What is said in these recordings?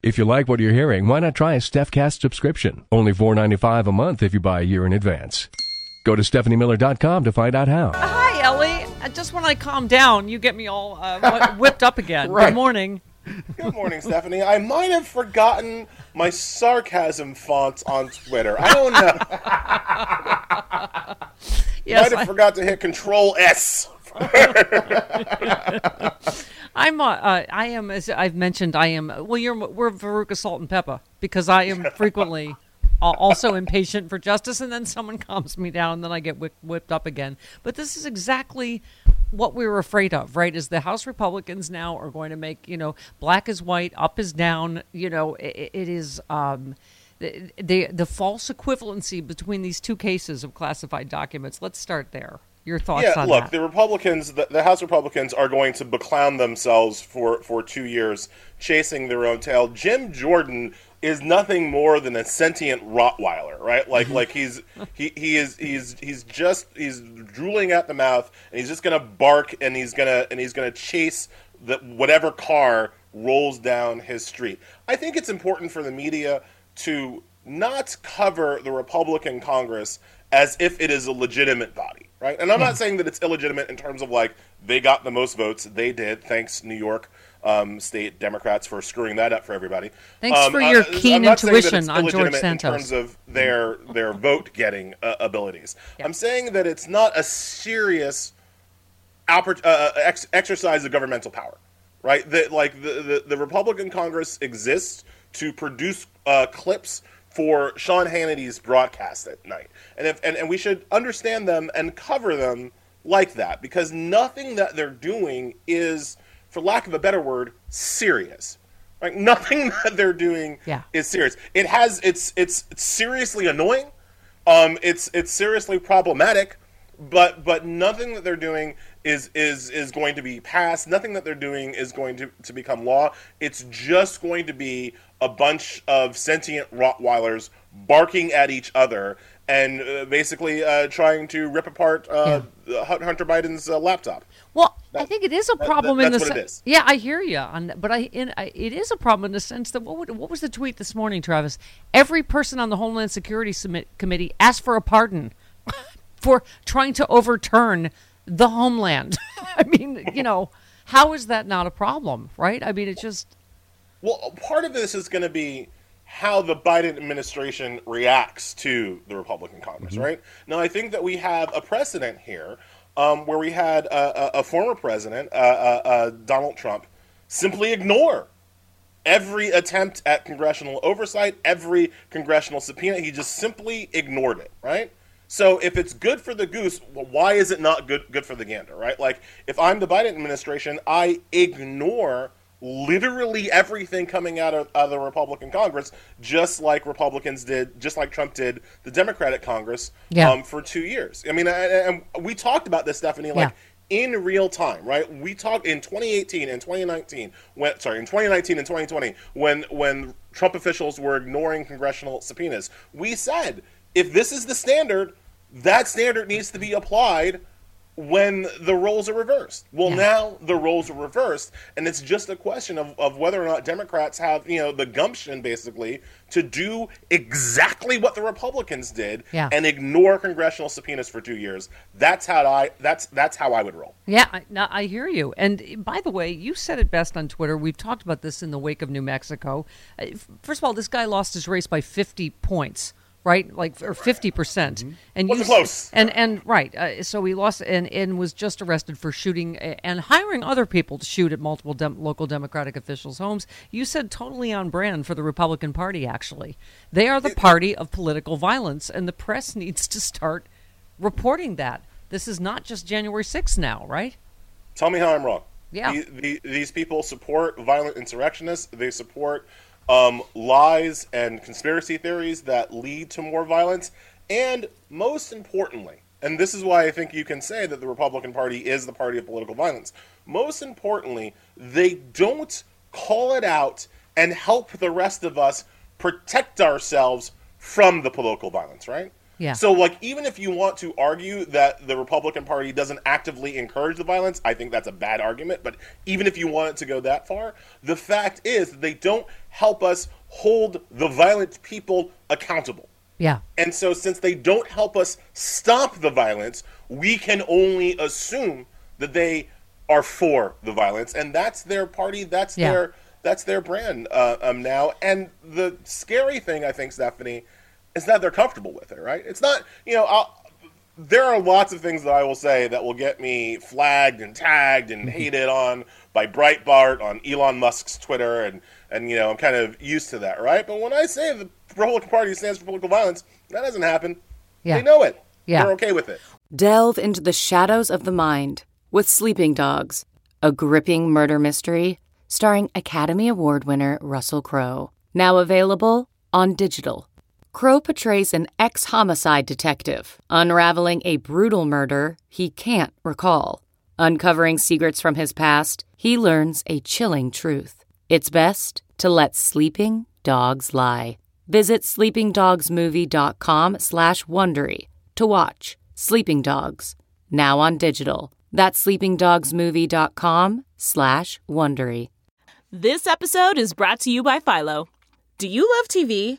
If you like what you're hearing, why not try a StephCast subscription? Only $4.95 a month if you buy a year in advance. Go to StephanieMiller.com to find out how. Hi, Elie. Uh, Just when I calm down, you get me all uh, whipped up again. Right. Good morning. Good morning, Stephanie. I might have forgotten my sarcasm fonts on Twitter. I don't know. Yes, might have I, forgot to hit Control S. I'm. Uh, uh, I am. As I've mentioned, I am. Well, you're. We're Veruca Salt and Pepper because I am frequently. Also impatient for justice, and then someone calms me down, and then I get whip, whipped up again. But this is exactly what we were afraid of, right? Is the House Republicans now are going to make you know black is white, up is down. You know, it, it is. Um, the, the the false equivalency between these two cases of classified documents. Let's start there. Your thoughts Yeah, on look, that? the Republicans, the, the House Republicans are going to beclown themselves for, for two years chasing their own tail. Jim Jordan is nothing more than a sentient Rottweiler, right? Like mm-hmm. like he's he, he is he's he's just he's drooling at the mouth and he's just gonna bark and he's gonna and he's gonna chase the whatever car rolls down his street. I think it's important for the media to not cover the Republican Congress as if it is a legitimate body, right? And I'm not saying that it's illegitimate in terms of like they got the most votes. They did. Thanks, New York um, State Democrats, for screwing that up for everybody. Thanks Um, for your I'm keen not saying that intuition on George illegitimate Santos. in terms of their their vote getting uh, abilities. I'm saying that it's not a serious oppor- uh, ex- exercise of governmental power, right? That like the, the, the Republican Congress exists to produce uh, clips for Sean Hannity's broadcast at night, and if and, and we should understand them and cover them like that because nothing that they're doing is, for lack of a better word, serious. Like nothing that they're doing Yeah. is serious. It has it's it's, it's seriously annoying. Um, it's it's seriously problematic, but but nothing that they're doing is is is going to be passed. Nothing that they're doing is going to to become law. It's just going to be a bunch of sentient Rottweilers barking at each other and uh, basically uh, trying to rip apart uh, Hun- Hunter Biden's uh, laptop. Well, I think it is a that- problem in the that's what it sen- Yeah, I hear you on but I, in, I it is a problem in the sense that what would, what was the tweet this morning, Travis? Every person on the Homeland Security Committee asked for a pardon for trying to overturn the homeland. I mean, you know, how is that not a problem, right? I mean, it just Well, part of this is going to be how the Biden administration reacts to the Republican Congress, right? Now, I think that we have a precedent here um, where we had a, a, a former president, uh, uh, uh, Donald Trump, simply ignore every attempt at congressional oversight, every congressional subpoena. He just simply ignored it, right? So if it's good for the goose, well, why is it not good good for the gander, right? Like if I'm the Biden administration, I ignore literally everything coming out of, of the Republican Congress, just like Republicans did, just like Trump did the Democratic Congress Yeah. um, for two years. I mean, and we talked about this, Stephanie, like in real time, right? We talked in 2018 and 2019, when sorry, in 2019 and 2020, when when Trump officials were ignoring congressional subpoenas. We said if this is the standard, that standard needs to be applied when the roles are reversed. Well, now the roles are reversed, and it's just a question of, of whether or not Democrats have, you know, the gumption basically to do exactly what the Republicans did Yeah. and ignore congressional subpoenas for two years. That's how I that's that's how I would roll. Yeah, I, no, I hear you. And by the way, you said it best on Twitter. We've talked about this in the wake of New Mexico. Uh, First of all, this guy lost his race by 50 points, right? Like or 50 percent. And Wasn't you close. And and right, uh, so he lost and and was just arrested for shooting and hiring other people to shoot at multiple dem- local Democratic officials' homes. You said totally on brand for the Republican Party. Actually, they are the party of political violence, and the press needs to start reporting that. This is not just January 6th now, right? Tell me how I'm wrong. Yeah. The, the, these people support violent insurrectionists. They support um, lies and conspiracy theories that lead to more violence. And most importantly, and this is why I think you can say that the Republican Party is the party of political violence. Most importantly, they don't call it out and help the rest of us protect ourselves from the political violence, right? Yeah. So, like, even if you want to argue that the Republican Party doesn't actively encourage the violence, I think that's a bad argument. But even if you want it to go that far, the fact is that they don't help us hold the violent people accountable. Yeah. And so, since they don't help us stop the violence, we can only assume that they are for the violence, and that's their party. That's Yeah. their that's their brand uh, um, now. And the scary thing, I think, Stephanie, is that they're comfortable with it. Right? It's not you know. I'll, there are lots of things that I will say that will get me flagged and tagged and mm-hmm. hated on by Breitbart on Elon Musk's Twitter, and and you know I'm kind of used to that, right? But when I say the Republican Party stands for political violence, that doesn't happen. Yeah. They know it. Yeah. They're okay with it. Delve into the shadows of the mind with Sleeping Dogs, a gripping murder mystery starring Academy Award winner Russell Crowe. Now available on digital. Crowe portrays an ex homicide detective unraveling a brutal murder he can't recall. Uncovering secrets from his past, he learns a chilling truth. It's best to let sleeping dogs lie. Visit sleepingdogsmovie.com slash Wondery to watch Sleeping Dogs, now on digital. That's sleepingdogsmovie.com slash Wondery. This episode is brought to you by Philo. Do you love TV?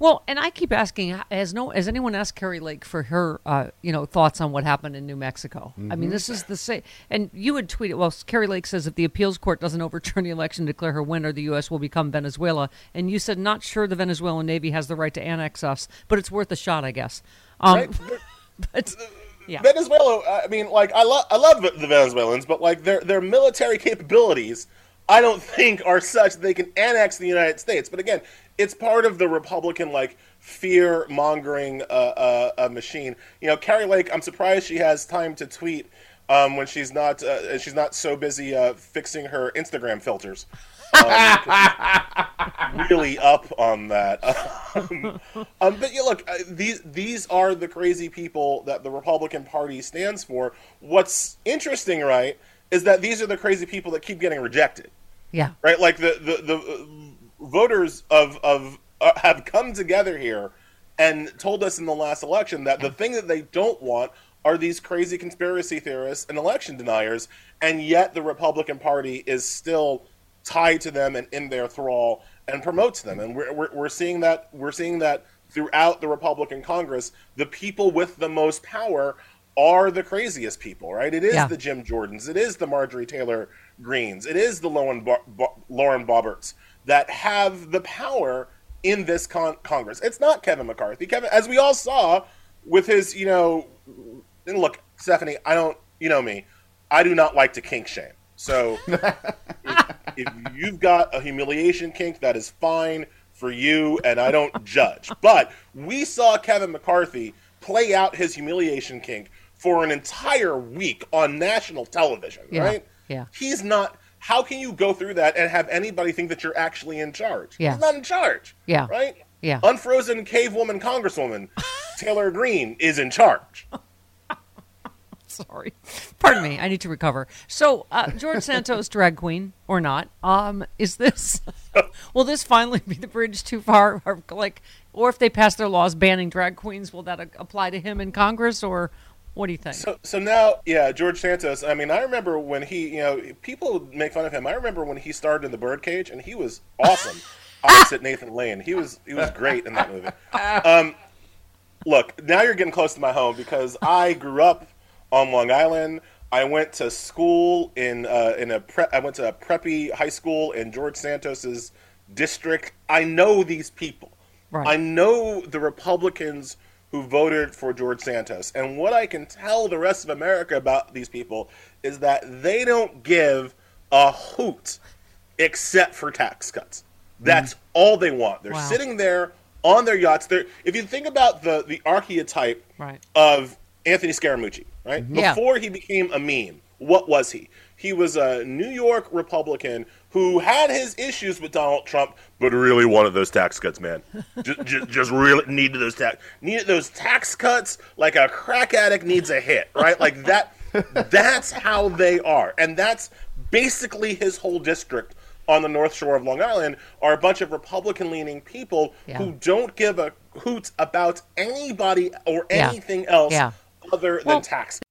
Well, and I keep asking, has no has anyone asked Kari Lake for her, uh, you know, thoughts on what happened in New Mexico? I mean, this is the same. And you would tweet it. Well, Kari Lake says if the appeals court doesn't overturn the election, declare her winner, the U.S. will become Venezuela. And you said not sure the Venezuelan Navy has the right to annex us, but it's worth a shot, I guess. Um, Right? But yeah, Venezuela. I mean, like I love I love the Venezuelans, but like their their military capabilities, I don't think are such that they can annex the United States. But again, it's part of the Republican like fear mongering uh, uh, uh, machine. You know, Kari Lake. I'm surprised she has time to tweet um, when she's not uh, she's not so busy uh, fixing her Instagram filters. Um, really up on that. Um, um, but yeah, look, uh, these these are the crazy people that the Republican Party stands for. What's interesting, right, is that these are the crazy people that keep getting rejected, yeah, right? Like the the, the voters of of uh, have come together here and told us in the last election that the thing that they don't want are these crazy conspiracy theorists and election deniers, and yet the Republican Party is still tied to them and in their thrall and promotes them. And we're, we're, we're seeing that we're seeing that throughout the Republican Congress. The people with the most power are the craziest people, right? It is Yeah. the Jim Jordans, it is the Marjorie Taylor Greenes, it is the Lauren, Bo- Bo- Lauren Boberts that have the power in this con- Congress. It's not Kevin McCarthy. Kevin, as we all saw with his, you know, and look, Stephanie, I don't you know me, I do not like to kink shame. So if, if you've got a humiliation kink, that is fine for you, and I don't judge. But we saw Kevin McCarthy play out his humiliation kink for an entire week on national television, Yeah, right? yeah. He's not. How can you go through that and have anybody think that you're actually in charge? Yeah. He's not in charge. Yeah. Right? Yeah. Unfrozen cave woman congresswoman Taylor Greene is in charge. Sorry. Pardon me. I need to recover. So, uh, George Santos, drag queen or not, um, is this, will this finally be the bridge too far? Or, like, or if they pass their laws banning drag queens, will that a- apply to him in Congress or what do you think? So, so now, yeah, George Santos. I mean, I remember when he, you know, people make fun of him. I remember when he starred in The Birdcage, and he was awesome opposite Nathan Lane. He was he was great in that movie. Um, look, now you're getting close to my home because I grew up on Long Island. I went to school in uh, in a pre- I went to a preppy high school in George Santos's district. I know these people. Right. I know the Republicans who voted for George Santos. And what I can tell the rest of America about these people is that they don't give a hoot except for tax cuts. That's mm. all they want. They're Wow. sitting there on their yachts. They're, if you think about the, the archetype Right. of Anthony Scaramucci, right? Mm-hmm. Yeah. Before he became a meme, what was he? He was a New York Republican who had his issues with Donald Trump, but really wanted those tax cuts, man. just, just, just really needed those tax needed those tax cuts like a crack addict needs a hit, right? Like that. That's how they are, and that's basically his whole district on the North Shore of Long Island are a bunch of Republican-leaning people Yeah. who don't give a hoot about anybody or Yeah. anything else Yeah. other Well- than tax.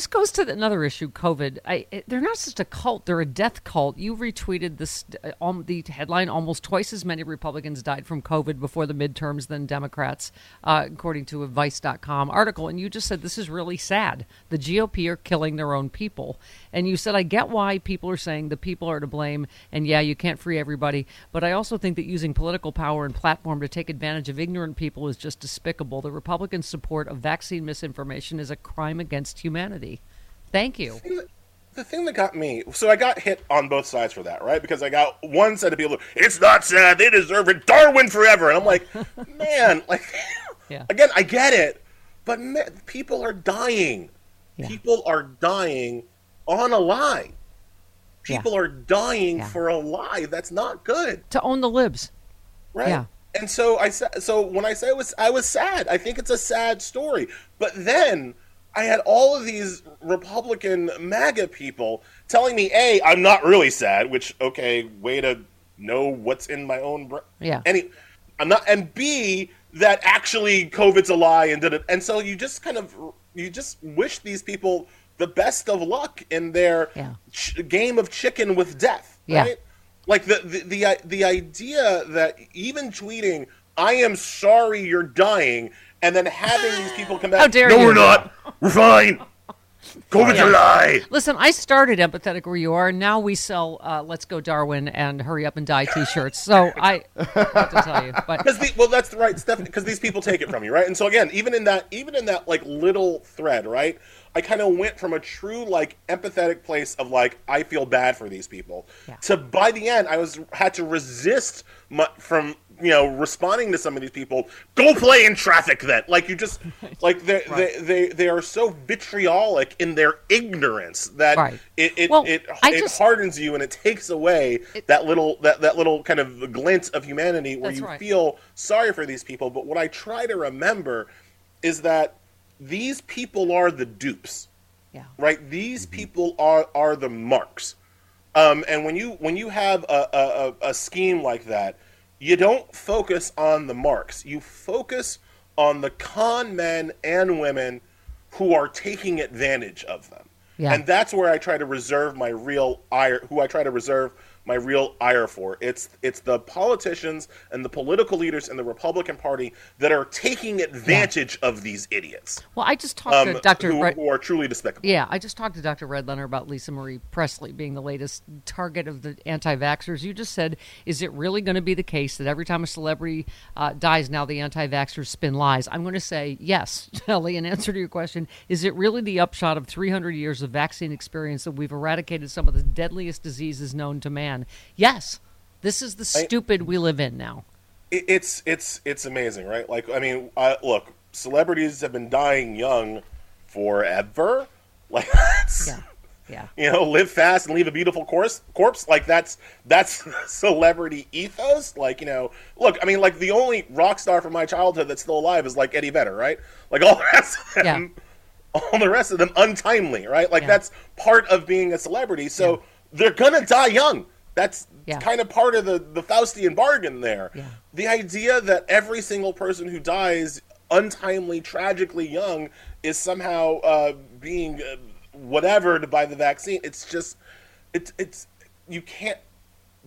This goes to another issue, COVID. I, they're not just a cult; they're a death cult. You retweeted this um, the headline: almost twice as many Republicans died from COVID before the midterms than Democrats, uh, according to a Vice.com article. And you just said this is really sad. The GOP are killing their own people. And you said, I get why people are saying the people are to blame, and yeah, you can't free everybody. But I also think that using political power and platform to take advantage of ignorant people is just despicable. The Republican support of vaccine misinformation is a crime against humanity. Thank you. The thing that got me, so I got hit on both sides for that, right? Because I got one set of people, it's not sad, they deserve it, Darwin forever. And I'm like, man, like, Yeah. again, I get it, but man, people are dying. Yeah. People are dying on a lie. People are dying Yeah. for a lie. That's not good. To own the libs. right? Yeah. And so I said, so when I say I was, I was sad. I think it's a sad story. But then I had all of these Republican MAGA people telling me, "A, I'm not really sad," which okay, way to know what's in my own brain. Yeah. Any, I'm not, and B, that actually COVID's a lie, and did it. And so you just kind of, you just wish these people the best of luck in their Yeah. ch- game of chicken with death. Yeah. Right? Like the, the the the idea that even tweeting "I am sorry you're dying" and then having these people come back. How dare no, you." we're not. We're fine. COVID's Yeah. a lie. Listen, I started empathetic where you are. Now we sell uh, "Let's Go Darwin" and "Hurry Up and Die" T-shirts. So I have to tell you, but the, well, that's the right, Stephanie. Because these people take it from you, right? And so again, even in that, even in that like little thread, right? I kind of went from a true like empathetic place of like I feel bad for these people Yeah. to by the end I was had to resist my, from you know responding to some of these people. Go play in traffic then. Like you just like they they they they are so vitriolic in their ignorance that Right. it it, Well, it, it just- hardens you and it takes away that little that, that little kind of glint of humanity where you right. feel sorry for these people. But what I try to remember is that these people are the dupes Yeah. right? These people are are the marks. Um, and when you when you have a, a, a a scheme like that, you don't focus on the marks. You focus on the con men and women who are taking advantage of them. Yeah. And that's where I try to reserve my real ire. Who I try to reserve my real ire for. It's it's the politicians and the political leaders in the Republican Party that are taking advantage of these idiots. Well, I just talked Um, to Dr. who, Red- who are truly despicable. Yeah, I just talked to Dr. Redlener about Lisa Marie Presley being the latest target of the anti vaxxers. You just said, is it really going to be the case that every time a celebrity uh, dies now the anti vaxxers spin lies? I'm going to say yes, Elie, in answer to your question. Is it really the upshot of 300 years of vaccine experience that we've eradicated some of the deadliest diseases known to man? Yes. This is the stupid we live in now. it's it's it's amazing, right? Like I mean, uh, look, celebrities have been dying young forever. Like that's Yeah. Yeah. you know, live fast and leave a beautiful corpse. Corpse like that's that's celebrity ethos. Like you know, look, I mean, like the only rock star from my childhood that's still alive is like Eddie Vedder, right? Like all the rest of them, all the rest of them untimely, right? Like Yeah. that's part of being a celebrity. So they're gonna die young. That's Yeah. kind of part of the the Faustian bargain there. Yeah. The idea that every single person who dies untimely, tragically young is somehow uh, being uh, whatevered by the vaccine. It's just, it's it's you can't.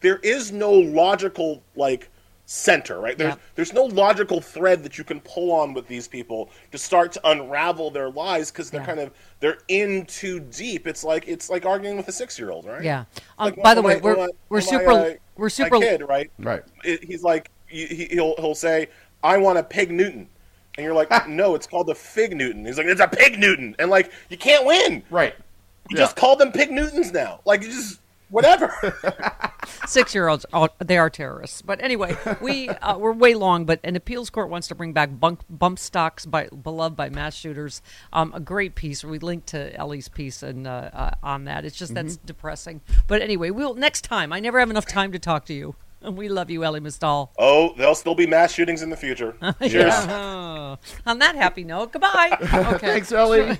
There is no logical like center, right? There's Yeah. there's no logical thread that you can pull on with these people to start to unravel their lies because they're Yeah. kind of they're in too deep. It's like it's like arguing with a six year old, right? Yeah. Um, Like, by the way, my- we're when my- we're when my, super we're my super kid, right? Right. It- he's like he, he- he'll he'll say, "I want a pig Newton," and you're like, "No, it's called a fig Newton." He's like, "It's a pig Newton," and like you can't win. Right. You Yeah. just call them pig Newtons now. Like you just whatever. six year olds are, they are terrorists. But anyway we uh, we're way long but an appeals court wants to bring back bunk, bump stocks by beloved by mass shooters. Um, a great piece. We linked to Elie's piece and uh, uh, on that. It's just that's depressing. But anyway we'll next time i never have enough time to talk to you. And we love you Elie Mystal oh, there'll still be mass shootings in the future. Cheers. on that happy note goodbye. Okay. Thanks, Elie.